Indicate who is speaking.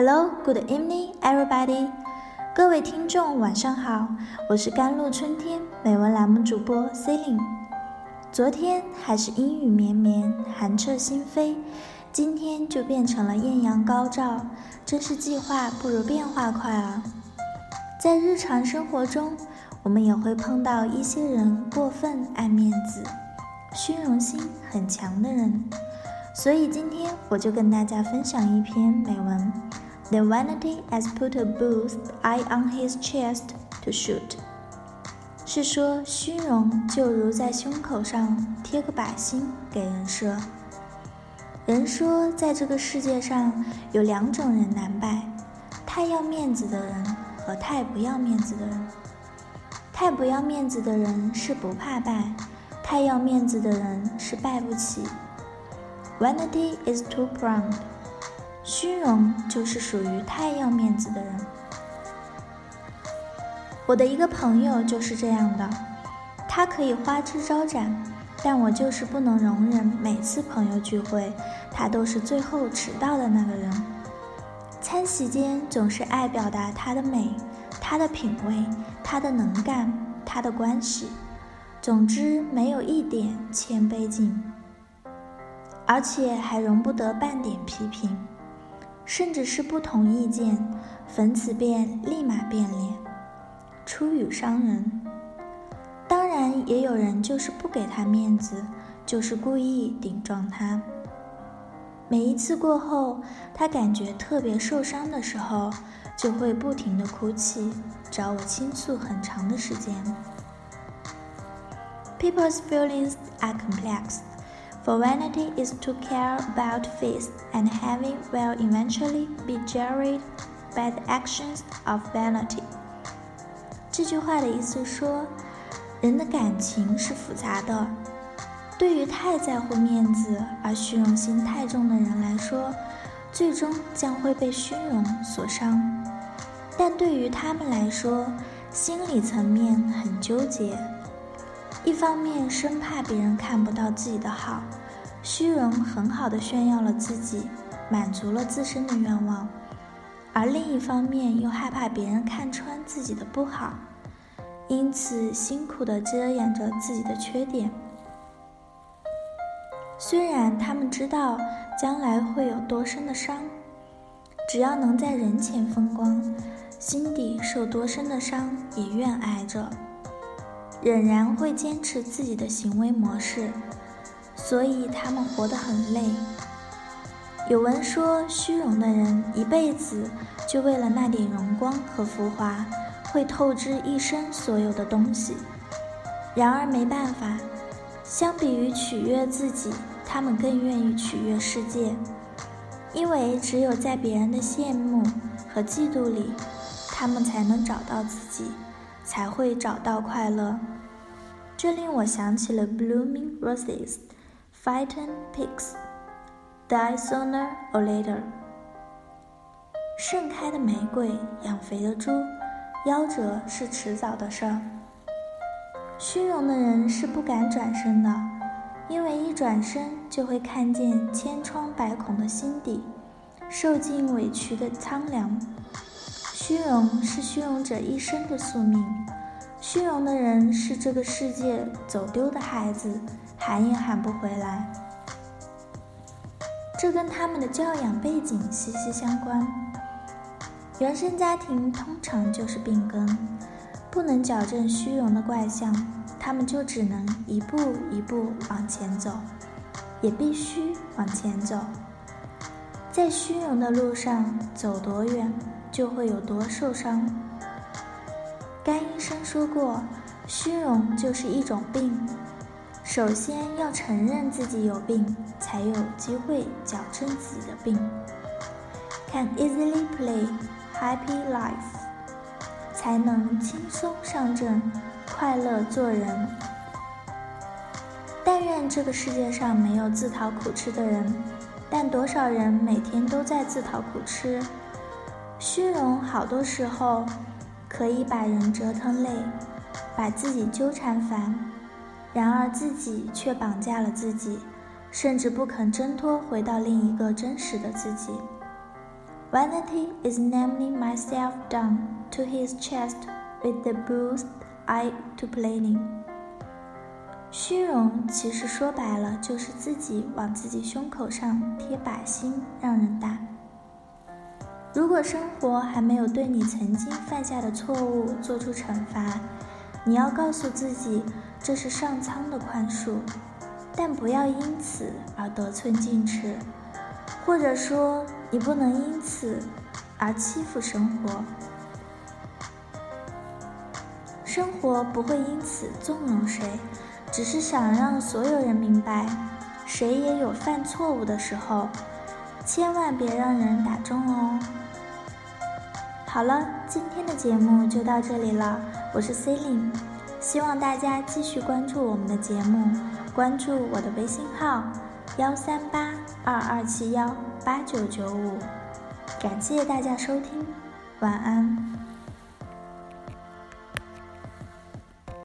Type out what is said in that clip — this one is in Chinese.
Speaker 1: Hello, good evening, everybody. 各位听众，晚上好，我是甘露春天美文栏目主播 Celine。昨天还是阴雨绵绵，寒彻心扉，今天就变成了艳阳高照，真是计划不如变化快啊！在日常生活中，我们也会碰到一些人过分爱面子、虚荣心很强的人。所以今天我就跟大家分享一篇美文：The vanity has put a bull's eye on his chest to shoot。是说虚荣就如在胸口上贴个靶心给人射。人说，在这个世界上有两种人难败：太要面子的人和太不要面子的人。太不要面子的人是不怕败，太要面子的人是败不起。Vanity is too proud，虚荣就是属于太要面子的人。我的一个朋友就是这样的，他可以花枝招展，但我就是不能容忍每次朋友聚会，他都是最后迟到的那个人。餐席间总是爱表达他的美、他的品味、他的能干、他的关系，总之没有一点谦卑劲。而且还容不得半点批评，甚至是不同意见，粉此变立马变脸，出语伤人。当然，也有人就是不给他面子，就是故意顶撞他。每一次过后，他感觉特别受伤的时候，就会不停的哭泣，找我倾诉很长的时间。People's feelings are complex. For vanity is to care about face and having will eventually be jarred by the actions of vanity。这句话的意思说，人的感情是复杂的。对于太在乎面子而虚荣心太重的人来说，最终将会被虚荣所伤。但对于他们来说，心理层面很纠结。一方面生怕别人看不到自己的好，虚荣很好的炫耀了自己，满足了自身的愿望；而另一方面又害怕别人看穿自己的不好，因此辛苦的遮掩着自己的缺点。虽然他们知道将来会有多深的伤，只要能在人前风光，心底受多深的伤也愿挨着。仍然会坚持自己的行为模式，所以他们活得很累。有文说，虚荣的人一辈子就为了那点荣光和浮华，会透支一生所有的东西。然而没办法，相比于取悦自己，他们更愿意取悦世界，因为只有在别人的羡慕和嫉妒里，他们才能找到自己。才会找到快乐。这令我想起了 “blooming roses, fatten pigs, die sooner or later”。盛开的玫瑰，养肥的猪，夭折是迟早的事儿。虚荣的人是不敢转身的，因为一转身就会看见千疮百孔的心底，受尽委屈的苍凉。虚荣是虚荣者一生的宿命，虚荣的人是这个世界走丢的孩子，喊也喊不回来。这跟他们的教养背景息息相关。原生家庭通常就是病根，不能矫正虚荣的怪象，他们就只能一步一步往前走，也必须往前走。在虚荣的路上走多远？就会有多受伤。甘医生说过，虚荣就是一种病，首先要承认自己有病，才有机会矫正自己的病。Can easily play happy life，才能轻松上阵，快乐做人。但愿这个世界上没有自讨苦吃的人，但多少人每天都在自讨苦吃。虚荣好多时候可以把人折腾累，把自己纠缠烦，然而自己却绑架了自己，甚至不肯挣脱回到另一个真实的自己。Vanity is naming myself down to his chest with the bruised eye to planning。虚荣其实说白了就是自己往自己胸口上贴靶心，让人打。如果生活还没有对你曾经犯下的错误做出惩罚，你要告诉自己这是上苍的宽恕，但不要因此而得寸进尺，或者说你不能因此而欺负生活。生活不会因此纵容谁。只是想让所有人明白，谁也有犯错误的时候，千万别让人打中哦。好了，今天的节目就到这里了，我是 c e l i n e 希望大家继续关注我们的节目，关注我的微信号幺三八二二七幺八九九五，感谢大家收听，晚安。